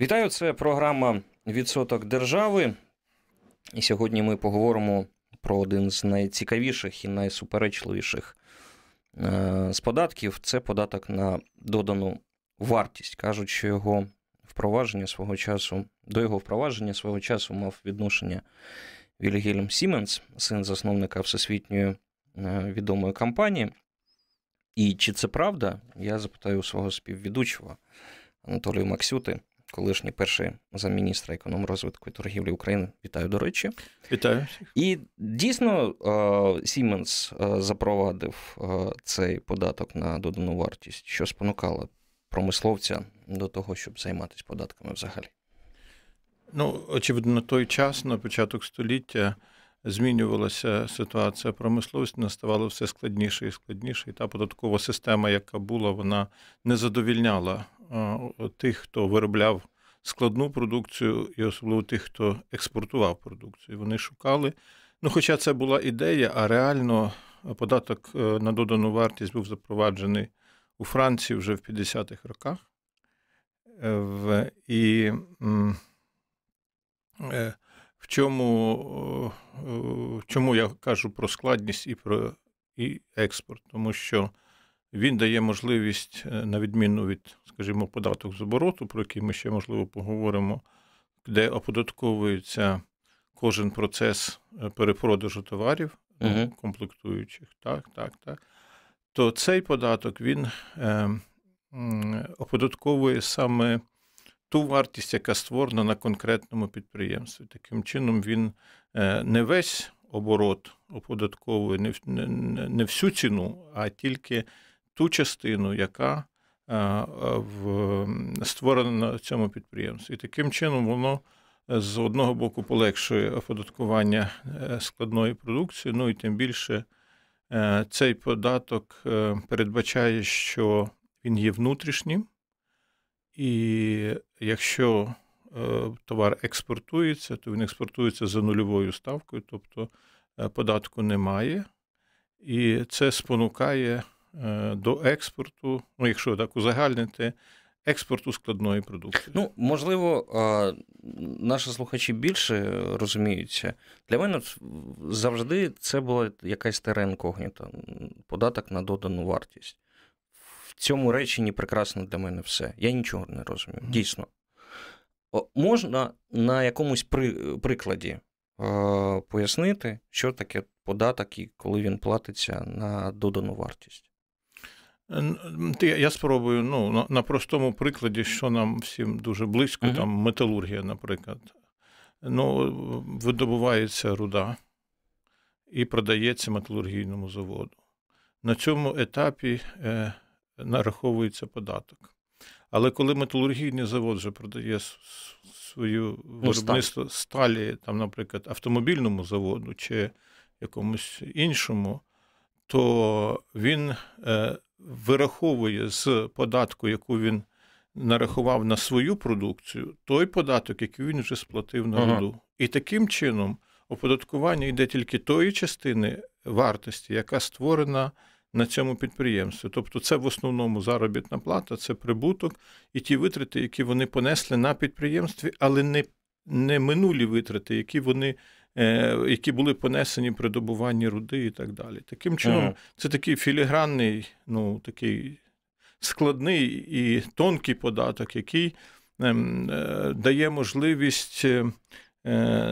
Вітаю, це програма Відсоток держави. І сьогодні ми поговоримо про один з найцікавіших і найсуперечливіших е, з податків це податок на додану вартість. Кажуть, що його впровадження свого часу, до його впровадження свого часу мав відношення Вільгельм Сіменс, син засновника всесвітньої е, відомої компанії. І чи це правда? Я запитаю у свого співвідучого Анатолія Максюти колишній перший замміністра економрозвитку і торгівлі України. Вітаю, до речі. Вітаю. І дійсно Сіменс запровадив цей податок на додану вартість, що спонукало промисловця до того, щоб займатися податками взагалі. Ну, очевидно, на той час, на початок століття, змінювалася ситуація промисловості, наставало все складніше і складніше. І та податкова система, яка була, вона не задовільняла тих, хто виробляв складну продукцію, і особливо тих, хто експортував продукцію. Вони шукали. Ну, хоча це була ідея, а реально податок е, на додану вартість був запроваджений у Франції вже в 50-х роках. Е, і е, в чому чому я кажу про складність і про і експорт, тому що він дає можливість, е, на відміну від, скажімо, податок з обороту, про який ми ще можливо поговоримо, де оподатковується кожен процес е, перепродажу товарів, угу. комплектуючих, так, так, так. То цей податок він е, оподатковує саме ту вартість, яка створена на конкретному підприємстві. Таким чином, він е, не весь оборот оподатковує, не, не, не всю ціну, а тільки ту частину, яка е, в, створена на цьому підприємстві. І таким чином воно е, з одного боку полегшує оподаткування е, складної продукції, ну і тим більше цей податок передбачає, що він є внутрішнім, і якщо товар експортується, то він експортується за нульовою ставкою, тобто податку немає. І це спонукає Е, до експорту, ну якщо так узагальнити, експорту складної продукції. Ну, можливо, наші слухачі більше розуміються. Для мене завжди це була якась тера інкогніта, податок на додану вартість. В цьому реченні прекрасно для мене все. Я нічого не розумію. Mm-hmm. Дійсно. Можна на якомусь при, прикладі е, пояснити, що таке податок і коли він платиться на додану вартість? Я спробую ну, на простому прикладі, що нам всім дуже близько, uh-huh. там металургія, наприклад. Ну, Видобувається руда і продається металургійному заводу. На цьому етапі е, нараховується податок. Але коли металургійний завод вже продає свою ну, виробництво сталі, там, наприклад, автомобільному заводу чи якомусь іншому, то він. Е, вираховує з податку, яку він нарахував на свою продукцію, той податок, який він вже сплатив на воду. Ага. І таким чином оподаткування йде тільки тої частини вартості, яка створена на цьому підприємстві. Тобто, це в основному заробітна плата, це прибуток і ті витрати, які вони понесли на підприємстві, але не, не минулі витрати, які вони. Е, які були понесені при добуванні руди і так далі. Таким чином, ага. це такий філігранний, ну такий складний і тонкий податок, який ем, е, дає можливість е,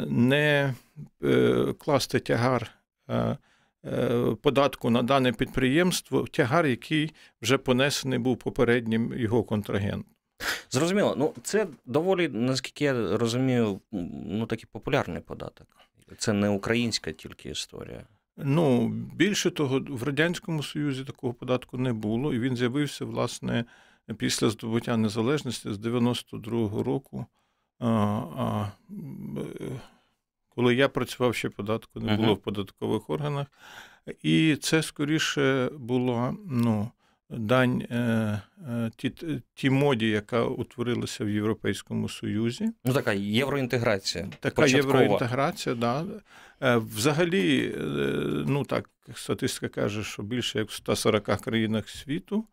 не класти тягар. Податку на дане підприємство, тягар, який вже понесений був попереднім його контрагентом. Зрозуміло, ну це доволі, наскільки я розумію, ну такий популярний податок. Це не українська тільки історія. Ну, більше того, в Радянському Союзі такого податку не було, і він з'явився, власне, після здобуття незалежності з 92-го року. А, а, Коли я працював, ще податку не було uh-huh. в податкових органах. І це скоріше було ну, дань е, е, ті, ті моді, яка утворилася в Європейському Союзі. Ну, така євроінтеграція. Така початкова. євроінтеграція, да. Е, взагалі, ну так, статистика каже, що більше як в 140 країнах світу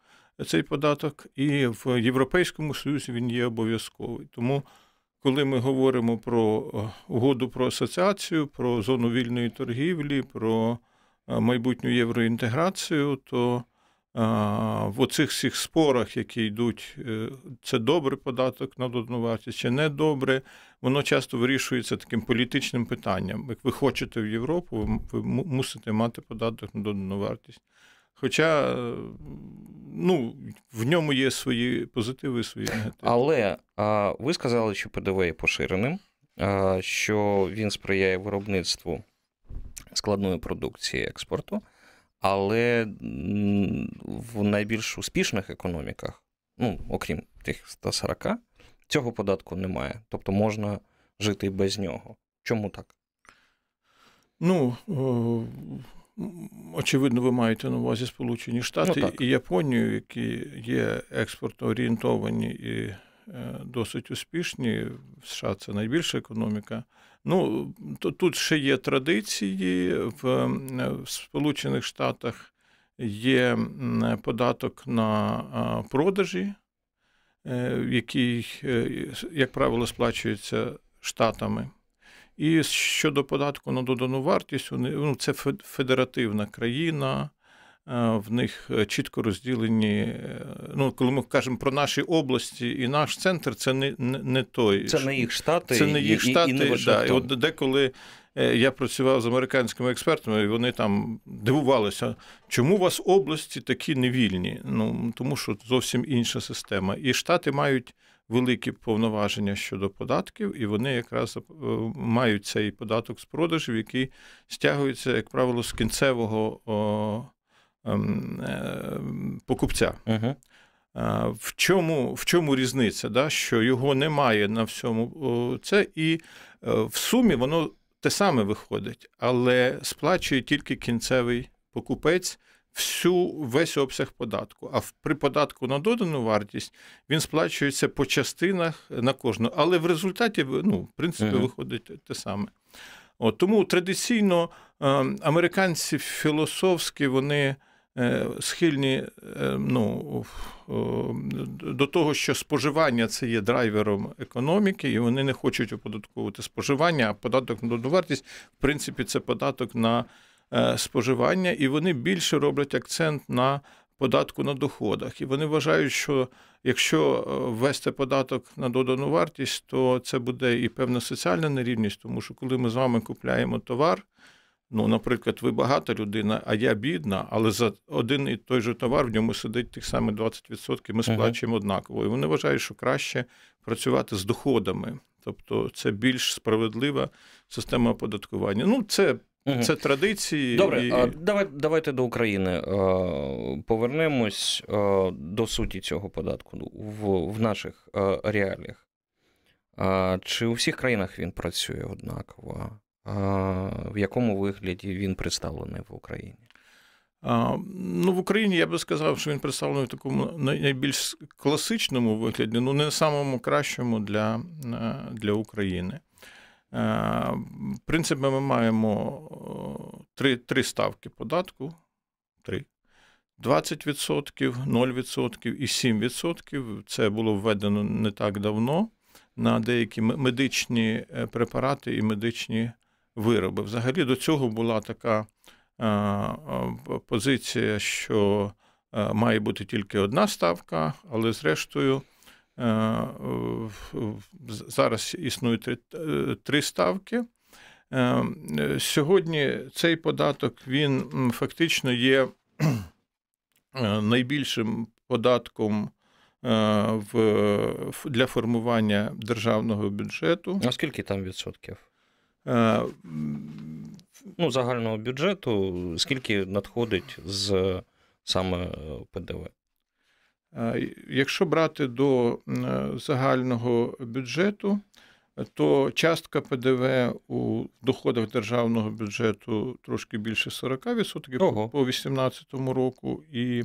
цей податок, і в Європейському Союзі він є обов'язковий. Тому, коли ми говоримо про угоду про асоціацію, про зону вільної торгівлі, про майбутню євроінтеграцію, то в оцих всіх спорах, які йдуть, е, це добрий податок на додану вартість чи не добре, воно часто вирішується таким політичним питанням. Як ви хочете в Європу, ви мусите мати податок на додану вартість. Хоча ну, в ньому є свої позитиви і свої негативи. Але а, ви сказали, що ПДВ є поширеним, а, що він сприяє виробництву складної продукції експорту. Але в найбільш успішних економіках, ну, окрім тих 140, цього податку немає. Тобто можна жити без нього. Чому так? Ну, очевидно, ви маєте на увазі Сполучені Штати ну, і Японію, які є експортоорієнтовані і е, досить успішні. В США це найбільша економіка. Ну, то тут ще є традиції в Сполучених Штатах є податок на продажі, е, який, е, як правило, сплачується штатами. І щодо податку на додану вартість, ну, це федеративна країна, в них е, чітко розділені. Е, ну, коли ми кажемо про наші області і наш центр, це не не, той. Це не їх штати. Це не їх штати. І, і, і, да. і от деколи е, я працював з американськими експертами, і вони там дивувалися, чому у вас області такі невільні? Ну тому що зовсім інша система. І штати мають. Великі повноваження щодо податків, і вони якраз мають цей податок з продажів, який стягується, як правило, з кінцевого е, покупця. Угу. В чому в чому різниця? Да? Що його немає на всьому це, і е, в сумі воно те саме виходить, але сплачує тільки кінцевий покупець всю весь обсяг податку. А при податку на додану вартість він сплачується по частинах на кожну. Але в результаті ну, в принципі, uh виходить те саме. От, Тому традиційно ем, американці філософські вони. Е, схильні е, ну, до того, що споживання це є драйвером економіки, і вони не хочуть оподатковувати споживання, а податок на додану вартість, в принципі, це податок на е, споживання, і вони більше роблять акцент на податку на доходах. І вони вважають, що якщо ввести податок на додану вартість, то це буде і певна соціальна нерівність, тому що коли ми з вами купляємо товар. Ну, наприклад, ви багата людина, а я бідна, але за один і той же товар в ньому сидить тих самих 20%, ми сплачуємо однаково. І вони вважають, що краще працювати з доходами. Тобто це більш справедлива система оподаткування. Ну, це. Це традиції. Добре, і... а давай, давайте до України повернемось до суті цього податку в в наших реаліях. Чи у всіх країнах він працює однаково? В якому вигляді він представлений в Україні? Ну, В Україні я би сказав, що він представлений в такому найбільш класичному вигляді, ну не самому кращому для, е, для України. Е, в принципі, ми маємо три три ставки податку. Три. 20%, 0% і 7%. Це було введено не так давно на деякі медичні е, препарати і медичні вироби. Взагалі до цього була така позиція, що має бути тільки одна ставка, але зрештою. Зараз існують три, ставки. Сьогодні цей податок він фактично є найбільшим податком для формування державного бюджету. А скільки там відсотків? Е, ну, загального бюджету, скільки надходить з саме е, ПДВ? Е, якщо брати до загального бюджету, то частка ПДВ у доходах державного бюджету трошки більше 40% Ого. по 2018 року і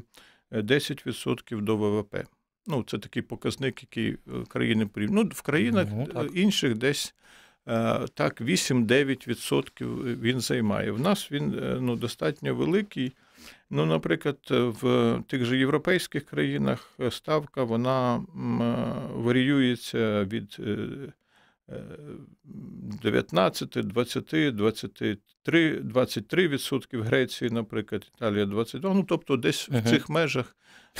10% до ВВП. Ну, Це такий показник, який країни порівнюють. Ну, В країнах угу, інших десь так 8-9% він займає. В нас він е, ну, достатньо великий. Ну, наприклад, в тих же європейських країнах ставка вона варіюється від 19, 20, 23, 23% в Греції, наприклад, Італія 22, ну тобто десь угу. в цих межах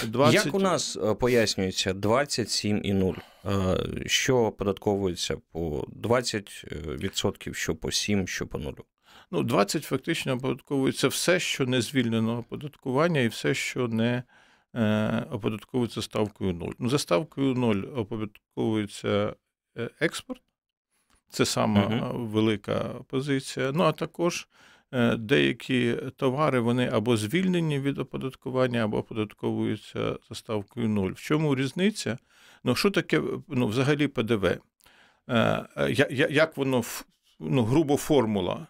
20. Як у нас е, пояснюється 27 і 0? Е, що оподатковується по 20%, що по 7, що по 0? Ну, 20 фактично оподатковується все, що не звільнено оподаткування, і все, що не е, оподатковується ставкою 0. Ну, за ставкою 0 оподатковується експорт, це сама угу. велика позиція. Ну, а також деякі товари вони або звільнені від оподаткування, або оподатковуються за ставкою 0. В чому різниця? Ну, що таке ну, взагалі ПДВ? Як воно ну, грубо формула?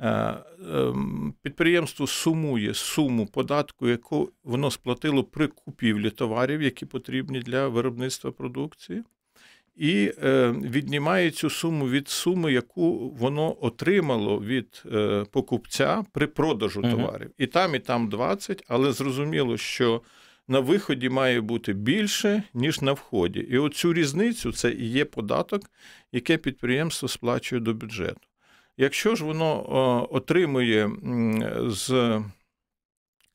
Ем, підприємство сумує суму податку, яку воно сплатило при купівлі товарів, які потрібні для виробництва продукції і е, віднімає цю суму від суми, яку воно отримало від е, покупця при продажу товарів. І там, і там 20, але зрозуміло, що на виході має бути більше, ніж на вході. І оцю різницю це і є податок, яке підприємство сплачує до бюджету. Якщо ж воно е, отримує з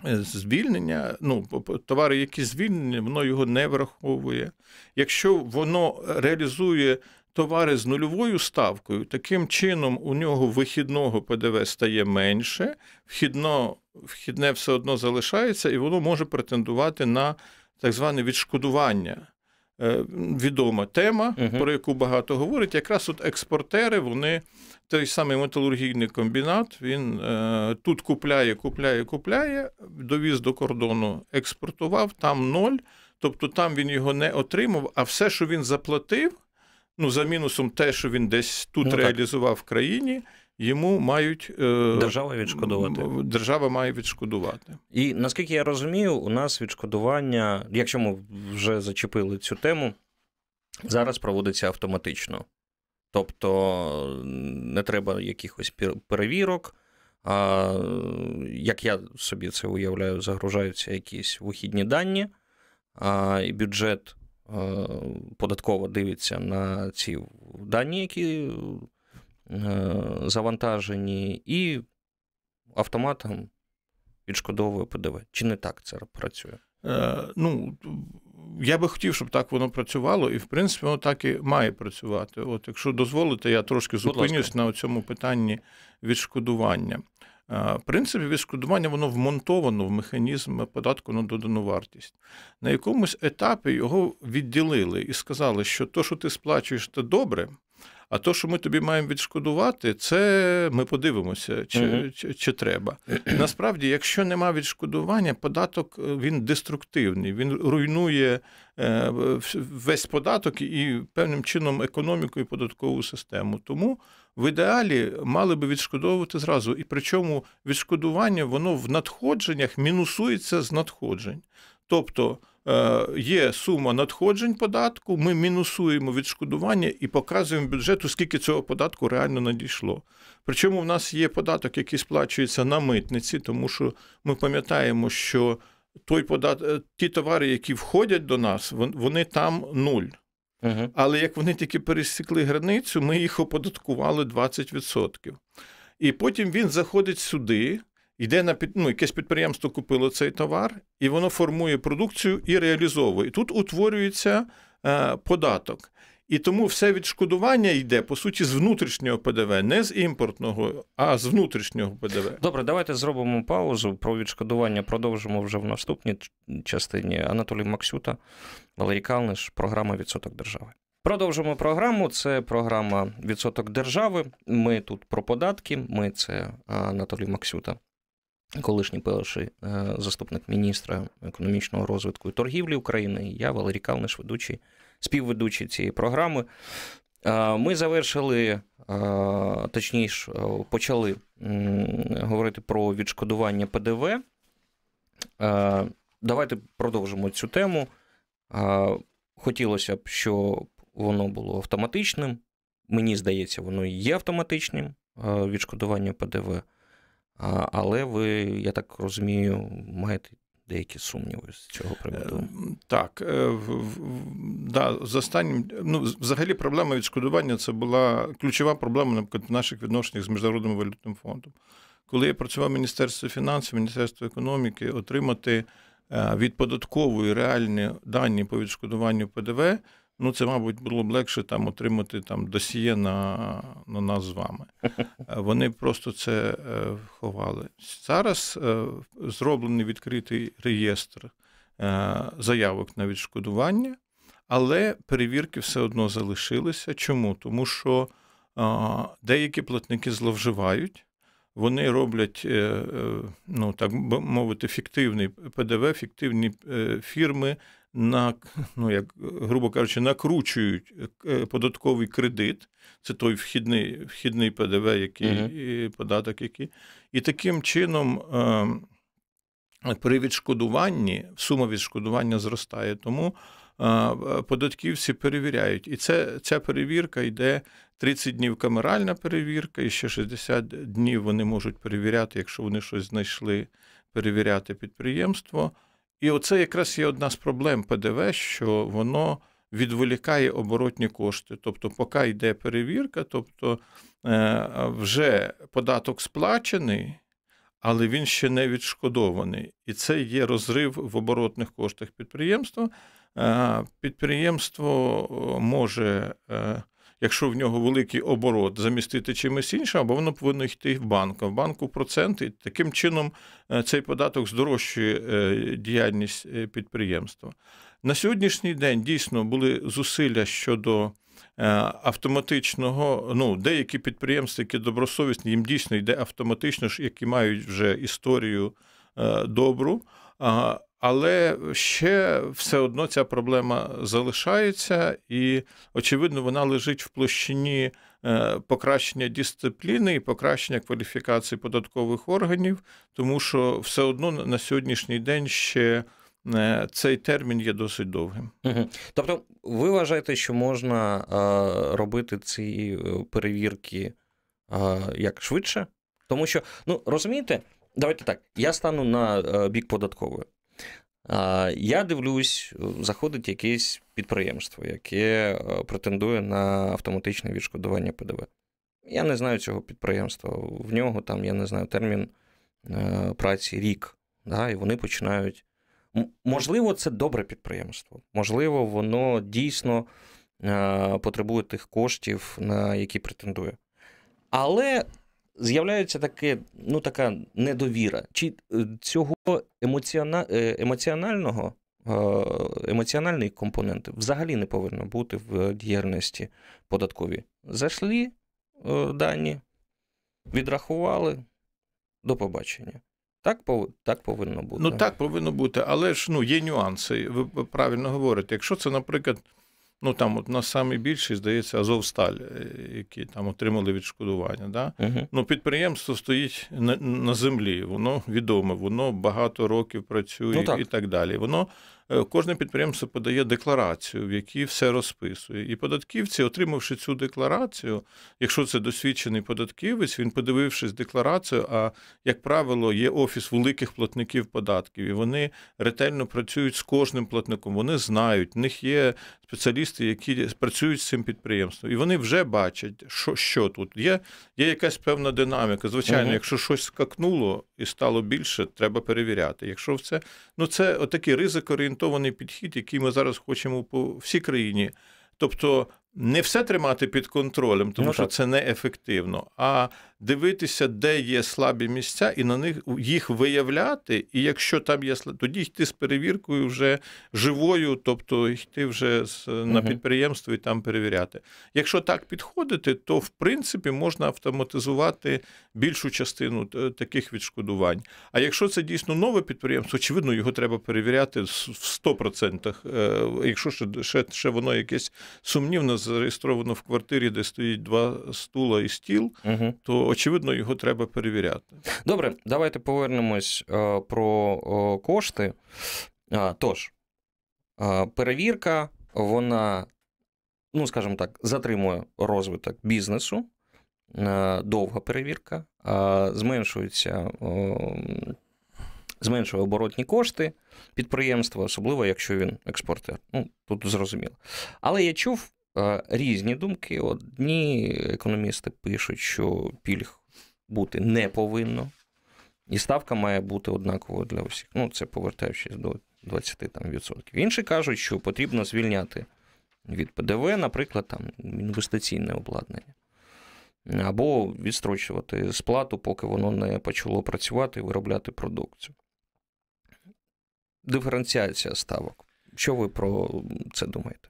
звільнення, ну, товари, які звільнені, воно його не враховує. Якщо воно реалізує товари з нульовою ставкою, таким чином у нього вихідного ПДВ стає менше, вхідно, вхідне все одно залишається, і воно може претендувати на так зване відшкодування. Е, відома тема, uh про яку багато говорять. Якраз от експортери, вони той самий металургійний комбінат, він е, тут купляє, купляє, купляє, довіз до кордону, експортував, там ноль. Тобто там він його не отримав, а все, що він заплатив, ну за мінусом те, що він десь тут ну, реалізував в країні йому мають е, держава відшкодувати. Держава має відшкодувати. І наскільки я розумію, у нас відшкодування, якщо ми вже зачепили цю тему, зараз проводиться автоматично. Тобто не треба якихось перевірок. А, Як я собі це уявляю, загружаються якісь вихідні дані, а, і бюджет а, податково дивиться на ці дані, які Е, завантажені, і автоматом відшкодовує ПДВ. Чи не так це працює? Е, Ну, я би хотів, щоб так воно працювало, і в принципі воно так і має працювати. От, Якщо дозволите, я трошки зупинюсь на цьому питанні відшкодування. Е, в принципі, відшкодування воно вмонтовано в механізм податку на додану вартість. На якомусь етапі його відділили і сказали, що то, що ти сплачуєш, це добре, а то, що ми тобі маємо відшкодувати, це ми подивимося, чи угу. чи, чи треба. Насправді, якщо нема відшкодування, податок е, він деструктивний, він руйнує е, весь податок і певним чином економіку і податкову систему. Тому в ідеалі мали би відшкодовувати зразу. І причому відшкодування воно в надходженнях мінусується з надходжень. Тобто. Е, є сума надходжень податку, ми мінусуємо відшкодування і показуємо бюджету, скільки цього податку реально надійшло. Причому в нас є податок, який сплачується на митниці, тому що ми пам'ятаємо, що той податок, е, ті товари, які входять до нас, вони там нуль. Угу. Але як вони тільки пересікли границю, ми їх оподаткували 20%. І потім він заходить сюди. Йде на ну, якесь підприємство купило цей товар, і воно формує продукцію і реалізовує. І тут утворюється е, податок. І тому все відшкодування йде, по суті, з внутрішнього ПДВ, не з імпортного, а з внутрішнього ПДВ. Добре, давайте зробимо паузу. Про відшкодування продовжимо вже в наступній частині. Анатолій Максюта, Валерій Калниш, програма Відсоток держави. Продовжимо програму. Це програма Відсоток держави. Ми тут про податки. Ми це Анатолій Максюта, колишній перший е, заступник міністра економічного розвитку і торгівлі України. І Я Валерій Калниш, ведучий, співведучий цієї програми. Е, ми завершили, е, точніше, почали говорити про відшкодування ПДВ. Давайте продовжимо цю тему. Хотілося б, щоб воно було автоматичним. Мені здається, воно і є автоматичним відшкодування ПДВ. Але ви, я так розумію, маєте деякі сумніви з цього приводу. Е, так, да, з останнім, ну, взагалі, проблема відшкодування це була ключова проблема наприклад, в наших відношеннях з Міжнародним валютним фондом. Коли я працював в Міністерстві фінансів, Міністерство економіки, отримати е, від податкової реальні дані по відшкодуванню ПДВ Ну, це, мабуть, було б легше там отримати там досьє на на нас з вами. Вони просто це е, ховали. Зараз е, зроблений відкритий реєстр е, заявок на відшкодування, але перевірки все одно залишилися. Чому? Тому що деякі платники зловживають. Вони роблять, ну так мовити, фіктивний ПДВ, фіктивні фірми на, ну, як, грубо кажучи, накручують е, податковий кредит, це той вхідний вхідний ПДВ, який uh-huh. податок, який. І таким чином е, при відшкодуванні сума відшкодування зростає. Тому е, податківці перевіряють. І це, ця перевірка йде 30 днів камеральна перевірка, і ще 60 днів вони можуть перевіряти, якщо вони щось знайшли, перевіряти підприємство. І оце якраз є одна з проблем ПДВ, що воно відволікає оборотні кошти. Тобто, поки йде перевірка, тобто е, вже податок сплачений, але він ще не відшкодований. І це є розрив в оборотних коштах підприємства. Е, підприємство може е, якщо в нього великий оборот, замістити чимось іншим, або воно повинно йти в банк. А в банку проценти. Таким чином е, цей податок здорожчує е, діяльність е, підприємства. На сьогоднішній день дійсно були зусилля щодо. Автоматичного, ну, деякі підприємства, які добросовісні, їм дійсно йде автоматично, які мають вже історію добру. Але ще все одно ця проблема залишається, і, очевидно, вона лежить в площині е, покращення дисципліни і покращення кваліфікації податкових органів, тому що все одно на сьогоднішній день ще е, цей термін є досить довгим. Тобто, ви вважаєте, що можна е, робити ці перевірки як швидше? Тому що, ну розумієте, давайте так, я стану на бік податкової. Я дивлюсь, заходить якесь підприємство, яке е, претендує на автоматичне відшкодування ПДВ. Я не знаю цього підприємства. В нього там, я не знаю, термін е, праці рік. Да, І вони починають. Можливо, це добре підприємство. Можливо, воно дійсно е, потребує тих коштів, на які претендує. Але з'являється таке, ну, така недовіра. Чи е, цього емоціона... Е, емоціонального е, емоціональної компоненти взагалі не повинно бути в діяльності податковій? Зайшли дані, відрахували до побачення. Так так повинно бути. Ну так повинно бути, але ж ну, є нюанси. Ви правильно говорите. Якщо це, наприклад, Ну там от нас саме більше, здається, Азовсталь, е, які там отримали відшкодування. Да? Uh-huh. Ну, Підприємство стоїть на на землі, воно відоме, воно багато років працює ну, так. і так далі. Воно кожне підприємство подає декларацію, в якій все розписує. І податківці, отримавши цю декларацію, якщо це досвідчений податківець, він подивившись декларацію, а як правило, є офіс великих платників податків, і вони ретельно працюють з кожним платником. Вони знають, в них є спеціалісти, які працюють з цим підприємством, і вони вже бачать, що що тут є. Є якась певна динаміка. Звичайно, угу. якщо щось скакнуло і стало більше, треба перевіряти. Якщо це ну це отакий ризик орієнтований підхід, який ми зараз хочемо по всій країні. Тобто не все тримати під контролем, тому ну, що це неефективно, а дивитися, де є слабі місця, і на них їх виявляти. І якщо там є тоді йти з перевіркою вже живою, тобто йти вже з, на підприємство і там перевіряти. Якщо так підходити, то в принципі можна автоматизувати більшу частину таких відшкодувань. А якщо це дійсно нове підприємство, очевидно, його треба перевіряти в 100%. Е, якщо ще, ще воно якесь сумнівне зареєстровано в квартирі, де стоїть два стула і стіл, угу. то очевидно його треба перевіряти. Добре, давайте повернемось е, про кошти. Тож, перевірка, вона, ну скажімо так, затримує розвиток бізнесу. довга перевірка, зменшується, зменшує оборотні кошти підприємства, особливо якщо він експортер. Ну, Тут зрозуміло. Але я чув різні думки. Одні економісти пишуть, що пільг бути не повинно, і ставка має бути однаковою для усіх. Ну, це повертаючись до 20%. Інші кажуть, що потрібно звільняти від ПДВ, наприклад, там інвестиційне обладнання. Або відстрочувати сплату, поки воно не почало працювати і виробляти продукцію. Диференціація ставок. Що ви про це думаєте?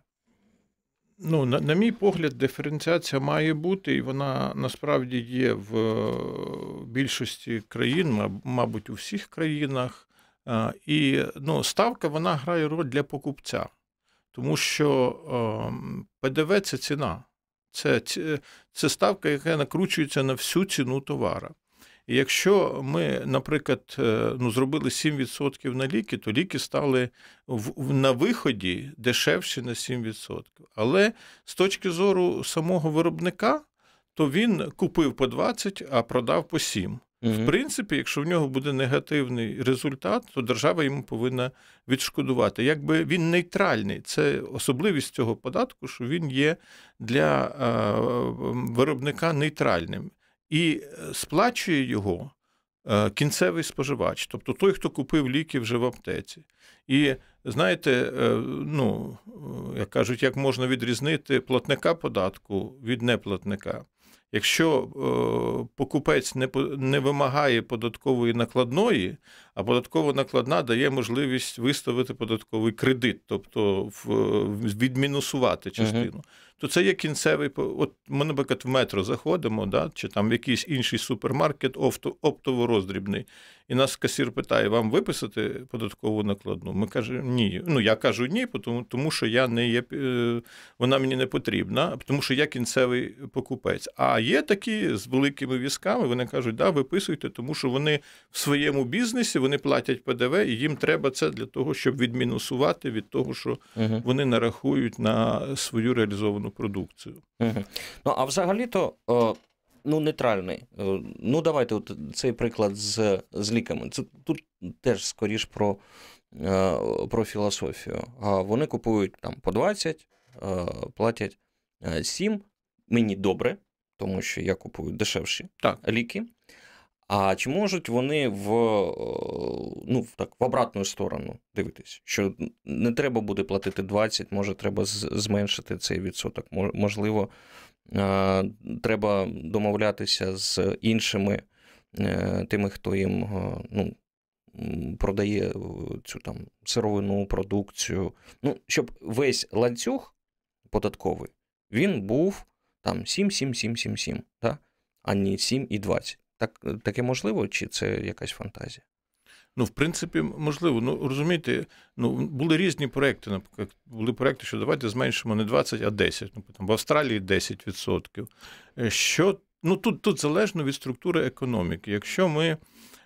Ну, на, на мій погляд, диференціація має бути, і вона насправді є в більшості країн, мабуть, у всіх країнах. І ну, ставка вона грає роль для покупця, тому що ем, ПДВ це ціна. Це це ставка, яка накручується на всю ціну товара. І якщо ми, наприклад, е, ну, зробили 7% на ліки, то ліки стали в, на виході дешевші на 7%. Але з точки зору самого виробника, то він купив по 20, а продав по 7. Угу. В принципі, якщо в нього буде негативний результат, то держава йому повинна відшкодувати. Якби він нейтральний, це особливість цього податку, що він є для е, виробника нейтральним і сплачує його е, кінцевий споживач, тобто той, хто купив ліки вже в аптеці. І знаєте, е, ну як кажуть, як можна відрізнити платника податку від неплатника. Якщо е, покупець не не вимагає податкової накладної, а податкова накладна дає можливість виставити податковий кредит, тобто відмінусувати частину, то це є кінцевий. От ми, наприклад, в метро заходимо, да, чи там в якийсь інший супермаркет, оптово-роздрібний, і нас касір питає: вам виписати податкову накладну? Ми кажемо, ні. Ну я кажу ні, тому, тому що я не є, е, вона мені не потрібна, тому що я кінцевий покупець. А є такі з великими візками, вони кажуть, да, виписуйте, тому що вони в своєму бізнесі вони платять ПДВ, і їм треба це для того, щоб відмінусувати від того, що угу. вони нарахують на свою реалізовану продукцію. Угу. Ну а взагалі-то ну, нейтральний. Е, ну, давайте от цей приклад з з ліками. Це тут теж скоріш про е, про філософію. Вони купують там по 20, е, платять 7. Мені добре, тому що я купую дешевші так. ліки. А чи можуть вони в ну, так, в обратну сторону дивитись, що не треба буде платити 20, може, треба зменшити цей відсоток. Можливо, треба домовлятися з іншими е, тими, хто їм ну, продає цю там сировину продукцію. Ну, щоб весь ланцюг податковий він був там 7, 7, 7, 7, 7, да? а не 7 і 20. Так, Таке можливо, чи це якась фантазія? Ну, в принципі, можливо. Ну, розумієте, ну, були різні проекти. Наприклад, були проекти, що давайте зменшимо не 20, а 10. Ну, там, В Австралії 10%. Е, що, ну, Тут тут залежно від структури економіки. Якщо ми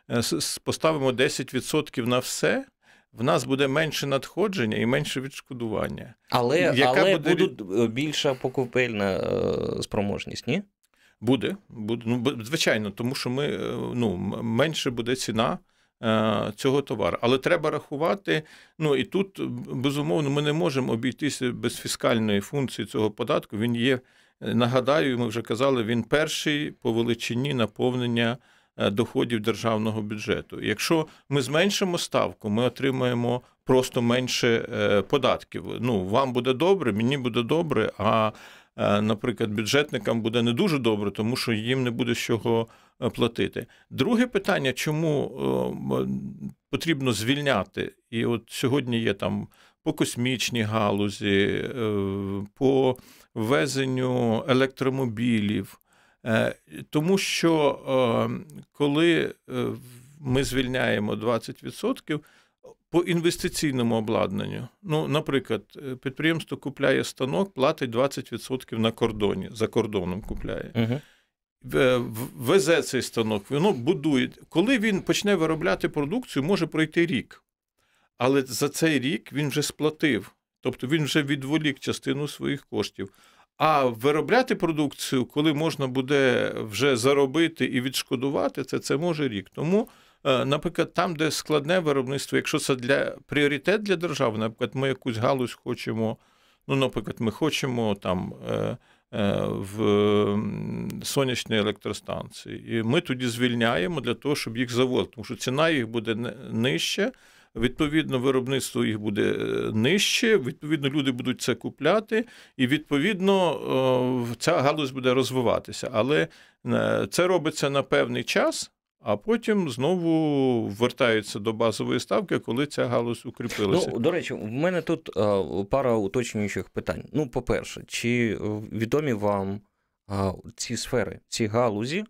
е, поставимо 10% на все, в нас буде менше надходження і менше відшкодування. Але але буде... буде е, більша покупельна спроможність, ні? Буде, буде. Ну, звичайно, тому що ми ну, менше буде ціна. Е, цього товару. Але треба рахувати. Ну і тут, безумовно, ми не можемо обійтися без фіскальної функції цього податку. Він є, нагадаю, ми вже казали, він перший по величині наповнення е, доходів державного бюджету. Якщо ми зменшимо ставку, ми отримаємо просто менше е, податків. Ну, вам буде добре, мені буде добре. а Наприклад, бюджетникам буде не дуже добре, тому що їм не буде з чого Е, платити. Друге питання, чому е, потрібно звільняти? І от сьогодні є там по космічній галузі, е, по ввезенню електромобілів. Тому що коли ми звільняємо 20%, по інвестиційному обладнанню, ну, наприклад, підприємство купляє станок, платить 20% на кордоні, за кордоном купляє. Угу везе цей станок, воно будує. Коли він почне виробляти продукцію, може пройти рік. Але за цей рік він вже сплатив. Тобто він вже відволік частину своїх коштів. А виробляти продукцію, коли можна буде вже заробити і відшкодувати, це це може рік. Тому, е, наприклад, там, де складне виробництво, якщо це для пріоритет для держави, наприклад, ми якусь галузь хочемо. Ну, наприклад, ми хочемо там е, в сонячні електростанції, і ми тоді звільняємо для того, щоб їх заводити, тому що ціна їх буде нижча. Відповідно, виробництво їх буде е, нижче, відповідно, люди будуть це купляти, і відповідно ця галузь буде розвиватися. Але е, це робиться на певний час. А потім знову вертаються до базової ставки, коли ця галузь укріпилася. Ну, До речі, в мене тут а, пара уточнюючих питань. Ну, по-перше, чи відомі вам а, ці сфери, ці галузі,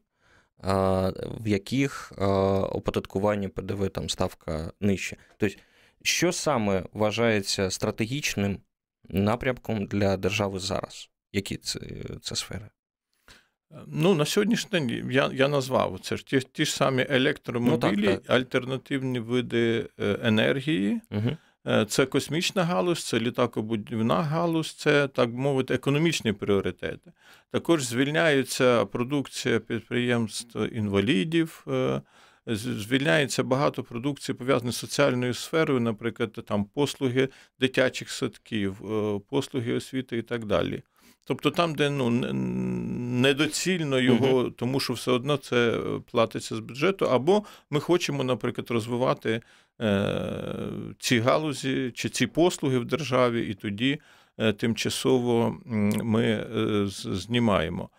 в яких оподаткування ПДВ там ставка нижче. Тобто, що саме вважається стратегічним напрямком для держави зараз? Які це, це сфери? Ну, на сьогоднішній день я я назвав це ж ті ті ж самі електромобілі, ну, так, так. альтернативні види е, енергії. Угу. Це космічна галузь, це літакобудівна галузь, це, так мовити, економічні пріоритети. Також звільняється продукція підприємств інвалідів, е, звільняється багато продукції, пов'язаної з соціальною сферою, наприклад, там послуги дитячих садків, послуги освіти і так далі. Тобто там, де ну, недоцільно його, угу. тому що все одно це платиться з бюджету, або ми хочемо, наприклад, розвивати Е, ці галузі чи ці послуги в державі, і тоді е, тимчасово ми е, знімаємо.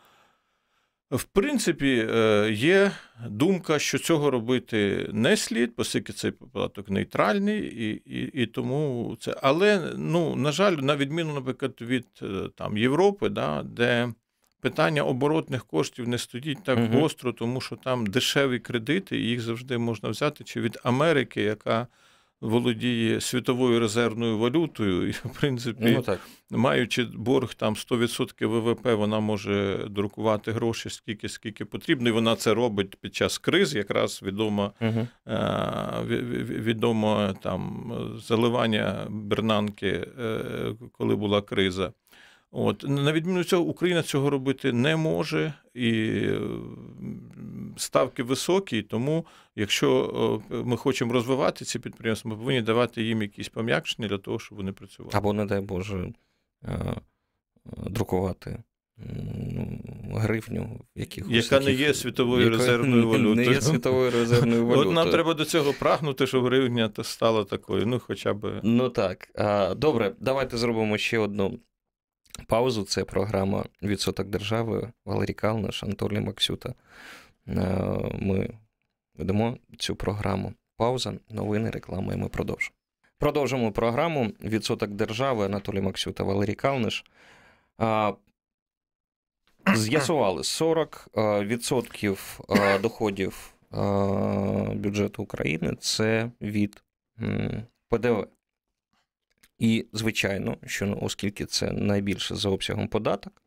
В принципі, є думка, що цього робити не слід, оскільки цей податок нейтральний, і і, і тому це. Але, ну, на жаль, на відміну, наприклад, від там, Європи, да, де питання оборотних коштів не стоїть так угу. гостро, тому що там дешеві кредити, і їх завжди можна взяти, чи від Америки, яка володіє світовою резервною валютою, і, в принципі, ну, так. маючи борг там 100% ВВП, вона може друкувати гроші скільки, скільки потрібно, і вона це робить під час криз, якраз відомо угу. відомо там заливання Бернанки, е, коли була криза. От на відміну цього, Україна цього робити не може, і ставки високі. Тому, якщо ми хочемо розвивати ці підприємства, ми повинні давати їм якісь пом'якшення для того, щоб вони працювали. Або, не дай Боже, е, друкувати. Гривню, якихось, яка не є світовою яка резервною валютою. Не є світовою резервною валютою. От нам треба до цього прагнути, щоб гривня стала такою. Ну, хоча б. Ну так. Добре, давайте зробимо ще одну паузу. Це програма Відсоток держави Валерій Калниш, Анатолій Максюта. Е, ми ведемо цю програму. Пауза, новини, реклама, і ми продовжимо. Продовжимо програму Відсоток держави Анатолій Максюта, Валерій Калниш. З'ясували 40% е, доходів е, бюджету України це від ПДВ. І, звичайно, що ну, оскільки це найбільше за обсягом податок,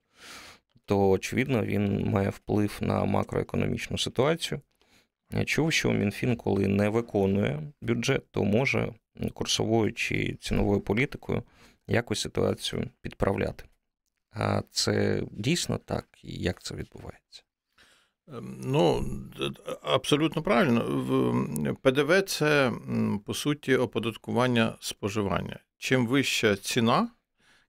то очевидно він має вплив на макроекономічну ситуацію. Я чув, що Мінфін, коли не виконує бюджет, то може курсовою чи ціновою політикою якось ситуацію підправляти. А це дійсно так, і як це відбувається? Ем, ну, абсолютно правильно. ПДВ це по суті оподаткування споживання. Чим вища ціна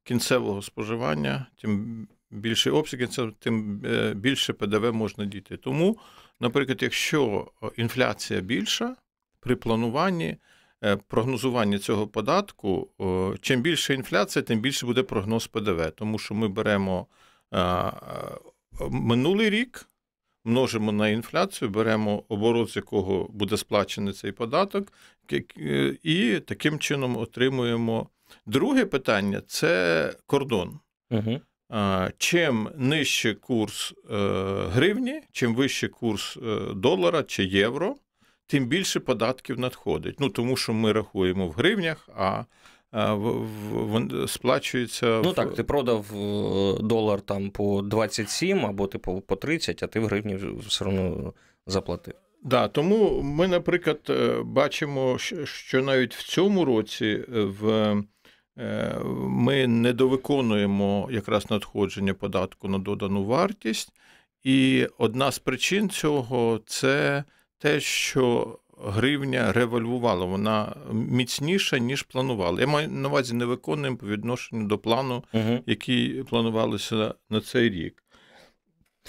кінцевого споживання, тим більший обсяг, тим е, більше ПДВ можна діти. Тому, наприклад, якщо інфляція більша при плануванні, е, прогнозуванні цього податку, чим більше інфляція, тим більше буде прогноз ПДВ. Тому що ми беремо минулий рік множимо на інфляцію, беремо оборот, з якого буде сплачений цей податок, і таким чином отримуємо. Друге питання це кордон. Угу. Чим нижче курс е, гривні, чим вищий курс е, долара чи євро, тим більше податків надходить. Ну тому що ми рахуємо в гривнях, а сплачується. Ну так, ти продав е, долар там по 27 або типу по 30, а ти в гривні все одно заплатив. Да, тому ми, наприклад, е, бачимо, що навіть в цьому році е, в е, ми недовиконуємо якраз надходження податку на додану вартість. І одна з причин цього це те, що гривня револьвувала, вона міцніша, ніж планували. Я маю на увазі не виконуємо по відношенню до плану, Угу. який планувалося на цей рік.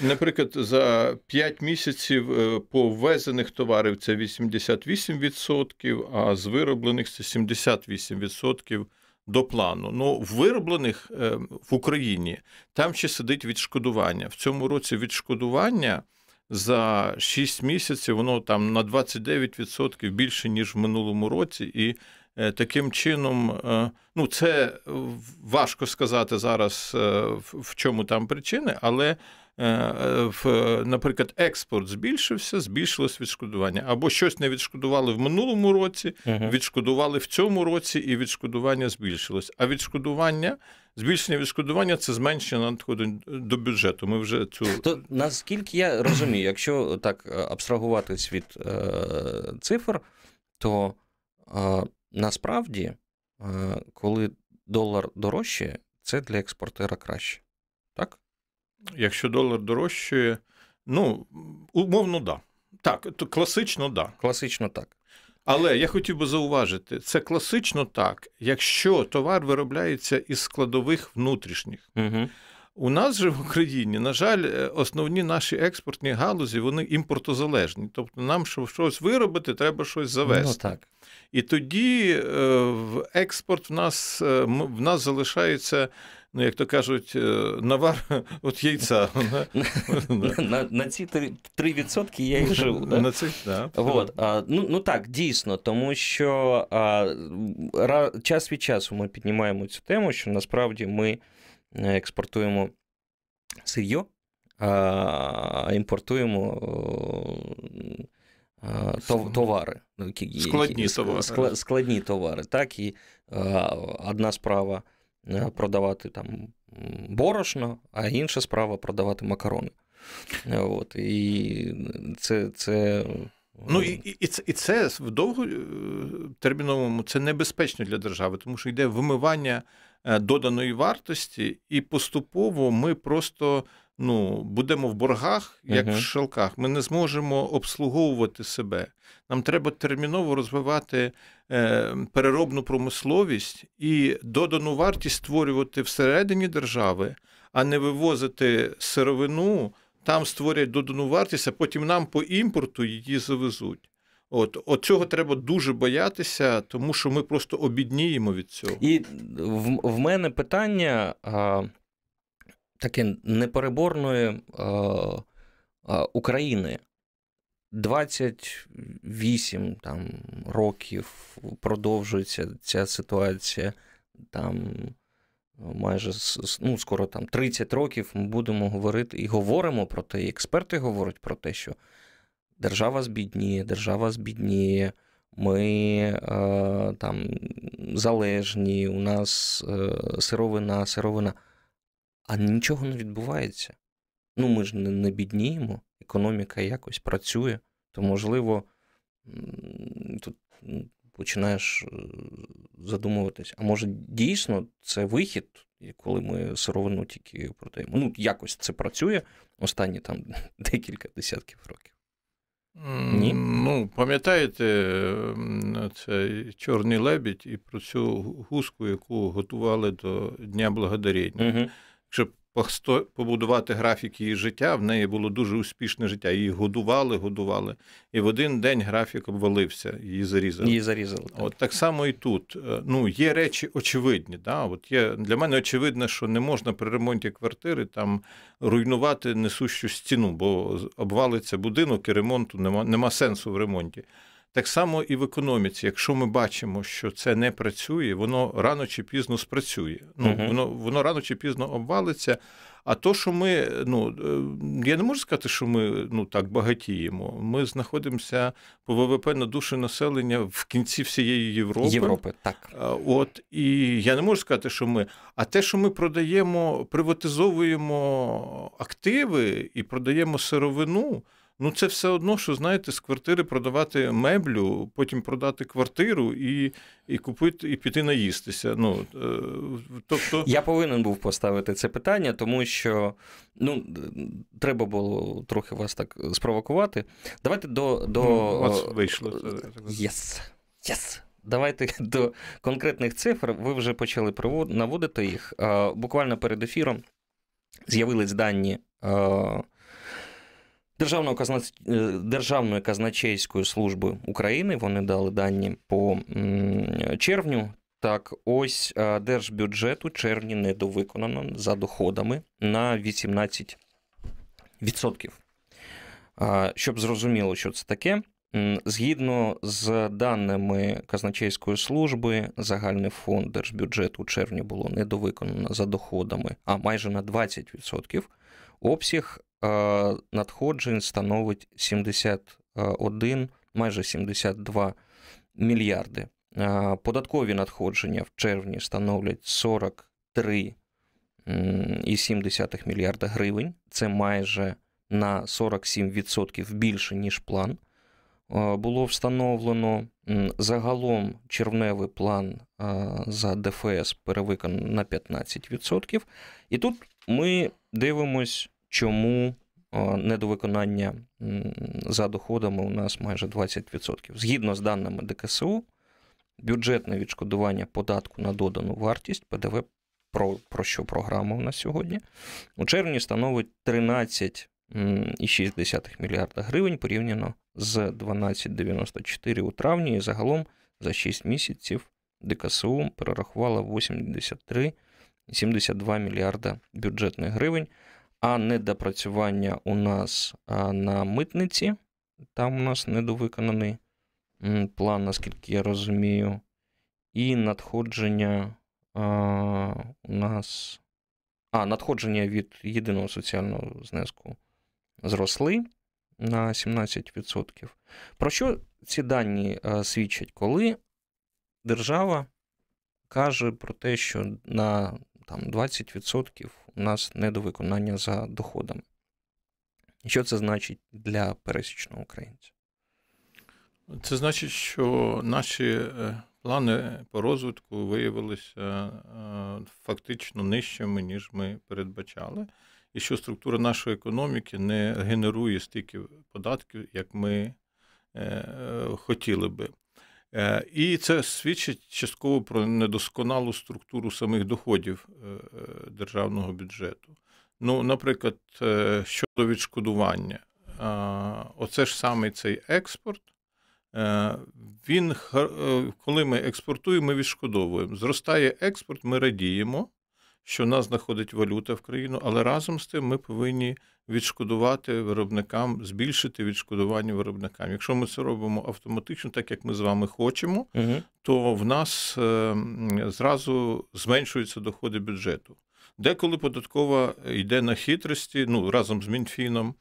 Наприклад, за 5 місяців е, по ввезених товарів це 88%, а з вироблених це 78% до плану. Ну, вироблених е, в Україні там ще сидить відшкодування. В цьому році відшкодування за 6 місяців воно там на 29% більше, ніж в минулому році. І е, таким чином, ну, це важко сказати зараз, в чому там причини, але. Е, В, наприклад, експорт збільшився, збільшилось відшкодування. Або щось не відшкодували в минулому році, відшкодували в цьому році, і відшкодування збільшилось. А відшкодування, збільшення відшкодування це зменшення надходень до бюджету. Ми вже цю То наскільки я розумію, якщо так е, абстрагуватись від е, цифр, то е, насправді, е, коли долар дорожчає, це для експортера краще. Так? Якщо долар дорожчає, ну умовно, да. Так, то класично, да. Класично так. Але я хотів би зауважити, це класично так, якщо товар виробляється із складових внутрішніх. Угу. У нас же в Україні, на жаль, е, основні наші експортні галузі вони імпортозалежні. Тобто нам, щоб щось виробити, треба щось завести. Ну так. І тоді е, в експорт в нас, е, в нас залишається, ну як то кажуть, е, навар от яйця. На, на ці 3%, 3% я і живу. На цих. Ну, ну так, дійсно, тому що а, час від часу ми піднімаємо цю тему, що насправді ми е, експортуємо сир'йо, а імпортуємо товари. Складні товари. Складні товари. Так, і одна справа продавати там борошно, а інша справа продавати макарони. Е, От, і це, це Ну і, і, і, це, і це в довготерміновому це небезпечно для держави, тому що йде вимивання е, доданої вартості, і поступово ми просто ну, будемо в боргах, як Мгм. в шелках. Ми не зможемо обслуговувати себе. Нам треба терміново розвивати е, переробну промисловість і додану вартість створювати всередині держави, а не вивозити сировину там створять додану вартість, а потім нам по імпорту її завезуть. От, от цього треба дуже боятися, тому що ми просто обідніємо від цього. І в, в мене питання а, таке непереборної а, а, України. 28 там, років продовжується ця ситуація. Там майже с- с- ну, скоро там 30 років ми будемо говорити і говоримо про те, і експерти говорять про те, що держава збідніє, держава збідніє, ми е, там залежні, у нас е, сировина, сировина, а нічого не відбувається. Ну, ми ж не, не бідніємо, економіка якось працює, то, можливо, тут починаєш е, задумуватись, а може дійсно це вихід, коли ми сировину тільки продаємо. Ну, якось це працює останні там декілька десятків років. Ні? Ну, пам'ятаєте, м, цей чорний лебідь і про цю гуску, яку готували до Дня Благодарення. Угу. Щоб побудувати графік її життя, в неї було дуже успішне життя. Її годували, годували. І в один день графік обвалився, її зарізали. Її зарізали. Так. От так само і тут. Е, Ну, є речі очевидні. Да? От є, для мене очевидно, що не можна при ремонті квартири там руйнувати несущу стіну, бо обвалиться будинок і ремонту нема, нема сенсу в ремонті. Так само і в економіці. Якщо ми бачимо, що це не працює, воно рано чи пізно спрацює. Ну, Мгм. воно, воно рано чи пізно обвалиться. А то, що ми, ну е, я не можу сказати, що ми ну так багатіємо. Ми знаходимося по ВВП на душу населення в кінці всієї Європи. Європи, так. От і я не можу сказати, що ми. А те, що ми продаємо, приватизовуємо активи і продаємо сировину, Ну, це все одно, що знаєте, з квартири продавати меблю, потім продати квартиру і і купити, і піти наїстися. Ну, е, тобто... Я повинен був поставити це питання, тому що ну, треба було трохи вас так спровокувати. Давайте до. до... Ну, у вас вийшло. Yes. Yes. Давайте до конкретних цифр. Ви вже почали наводити їх. Буквально перед ефіром з'явились дані Державної казна... Е, Державної казначейської служби України. Вони дали дані по червню. Так, ось е, держбюджет у червні недовиконано за доходами на 18%. Щоб зрозуміло, що це таке. Згідно з даними казначейської служби, загальний фонд держбюджету у червні було недовиконано за доходами, а майже на 20%. Обсяг надходжень становить 71, майже 72 мільярди. Податкові надходження в червні становлять 43,7 мільярда гривень. Це майже на 47% більше, ніж план. Було встановлено загалом червневий план за ДФС перевиконаний на 15%. І тут ми дивимось чому недовиконання за доходами у нас майже 20%. Згідно з даними ДКСУ, бюджетне відшкодування податку на додану вартість ПДВ, про, про що програма у нас сьогодні, у червні становить 13,6 мільярда гривень порівняно з 12,94 у травні, і загалом за 6 місяців ДКСУ перерахувала 83,72 мільярда бюджетних гривень а недопрацювання у нас на митниці. Там у нас недовиконаний план, наскільки я розумію. І надходження а, у нас. А, надходження від єдиного соціального знеску зросли на 17%. Про що ці дані а, свідчать, коли держава каже про те, що на там, 20% у нас недовиконання за доходами. Що це значить для пересічного українця? Це значить, що наші е, плани по розвитку виявилися е, фактично нижчими, ніж ми передбачали, і що структура нашої економіки не генерує стільки податків, як ми е, хотіли би. Е, і це свідчить частково про недосконалу структуру самих доходів е, е, державного бюджету. Ну, наприклад, щодо відшкодування, оце ж саме цей експорт. Він, коли ми експортуємо, ми відшкодовуємо. Зростає експорт, ми радіємо, що в нас знаходить валюта в країну, але разом з тим ми повинні відшкодувати виробникам, збільшити відшкодування виробникам. Якщо ми це робимо автоматично, так як ми з вами хочемо, угу. то в нас е, зразу зменшуються доходи бюджету. Деколи податкова йде на хитрості, ну разом з Мінфіном,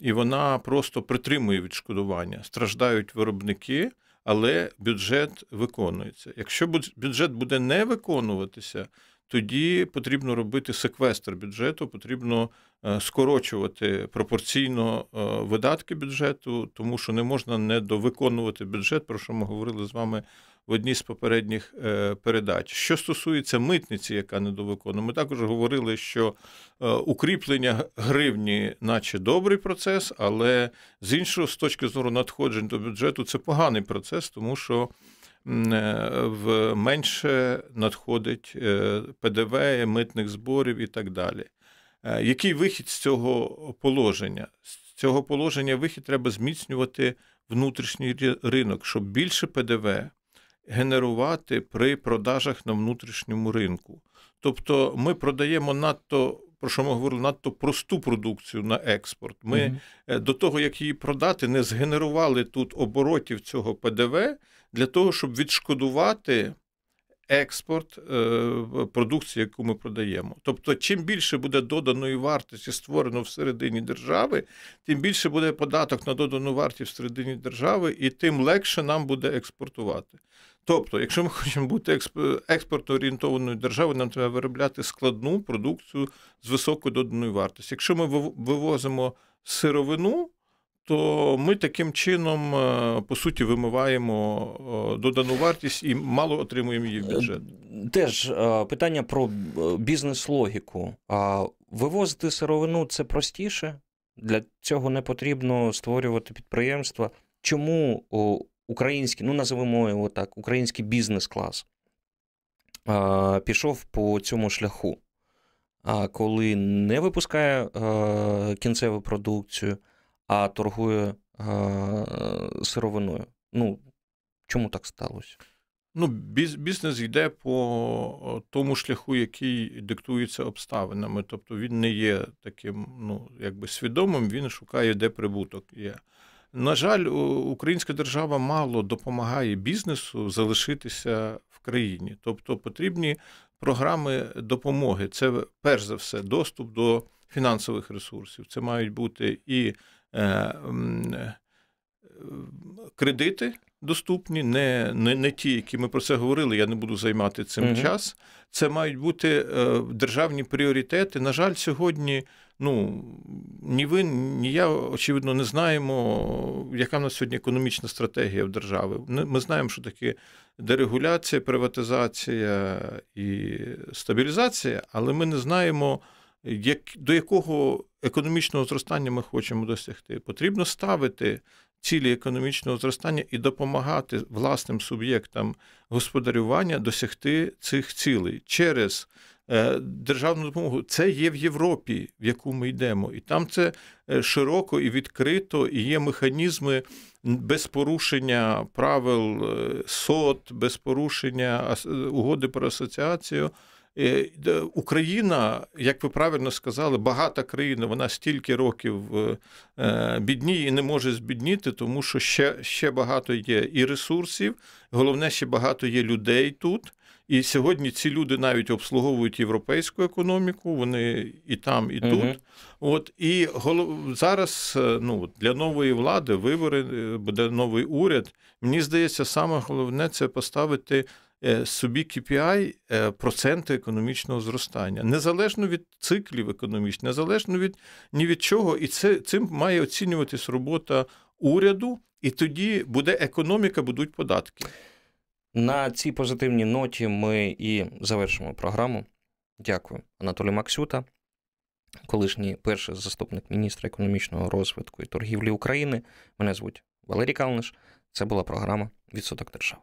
і вона просто притримує відшкодування. Страждають виробники. Але бюджет виконується. Якщо бюджет буде не виконуватися, тоді потрібно робити секвестр бюджету, потрібно е, скорочувати пропорційно е, видатки бюджету, тому що не можна недовиконувати бюджет, про що ми говорили з вами в одній з попередніх е, передач. Що стосується митниці, яка недовиконує, ми також говорили, що укріплення гривні, наче добрий процес, але з іншого, з точки зору надходжень до бюджету, це поганий процес, тому що. Е, в менше надходить е, ПДВ, митних зборів і так далі. Е, який вихід з цього положення? З цього положення вихід треба зміцнювати внутрішній ринок, щоб більше ПДВ генерувати при продажах на внутрішньому ринку. Тобто ми продаємо надто. Про що ми говорили надто просту продукцію на експорт. Ми mm до того, як її продати, не згенерували тут оборотів цього ПДВ, для того, щоб відшкодувати експорт е, продукції, яку ми продаємо. Тобто, чим більше буде доданої вартості створено всередині держави, тим більше буде податок на додану вартість всередині держави, і тим легше нам буде експортувати. Тобто, якщо ми хочемо бути експортно орієнтованою державою, нам треба виробляти складну продукцію з високою доданою вартістю. Якщо ми вивозимо сировину, то ми таким чином, е, по суті, вимиваємо додану вартість і мало отримуємо її в бюджет. Теж питання про бізнес-логіку. Вивозити сировину це простіше. Для цього не потрібно створювати підприємства. Чому український, ну називаємо його так, український бізнес-клас пішов по цьому шляху? Коли не випускає кінцеву продукцію, а торгує сировиною. Ну, чому так сталося? Ну, бізнес йде по тому шляху, який диктується обставинами. Тобто він не є таким, ну, якби свідомим, він шукає, де прибуток є. На жаль, українська держава мало допомагає бізнесу залишитися в країні. Тобто потрібні програми допомоги. Це перш за все доступ до фінансових ресурсів. Це мають бути і е, е, кредити доступні, не не, не ті, які ми про це говорили. Я не буду займати цим угу. час. Це мають бути е, державні пріоритети. На жаль, сьогодні. Ну, ні ви, ні я, очевидно, не знаємо, яка в нас сьогодні економічна стратегія в держави. Ми знаємо, що таке дерегуляція, приватизація і стабілізація, але ми не знаємо, як, до якого економічного зростання ми хочемо досягти. Потрібно ставити цілі економічного зростання і допомагати власним суб'єктам господарювання досягти цих цілей через е, державну допомогу. Це є в Європі, в яку ми йдемо, і там це е, широко і відкрито, і є механізми без порушення правил е, СОТ, без порушення угоди про асоціацію. Е, Україна, як ви правильно сказали, багата країна, вона стільки років е, бідніє і не може збідніти, тому що ще ще багато є і ресурсів. Головне, ще багато є людей тут. І сьогодні ці люди навіть обслуговують європейську економіку, вони і там, і тут. Угу. От і голов... зараз е, ну, для нової влади вибори буде новий уряд. Мені здається, саме головне це поставити Е, собі KPI е, проценти економічного зростання, незалежно від циклів економічних, незалежно від ні від чого, і це цим має оцінюватись робота уряду, і тоді буде економіка, будуть податки. На цій позитивній ноті ми і завершимо програму. Дякую, Анатолій Максюта, колишній перший заступник міністра економічного розвитку і торгівлі України. Мене звуть Валерій Калниш. Це була програма Відсоток держави.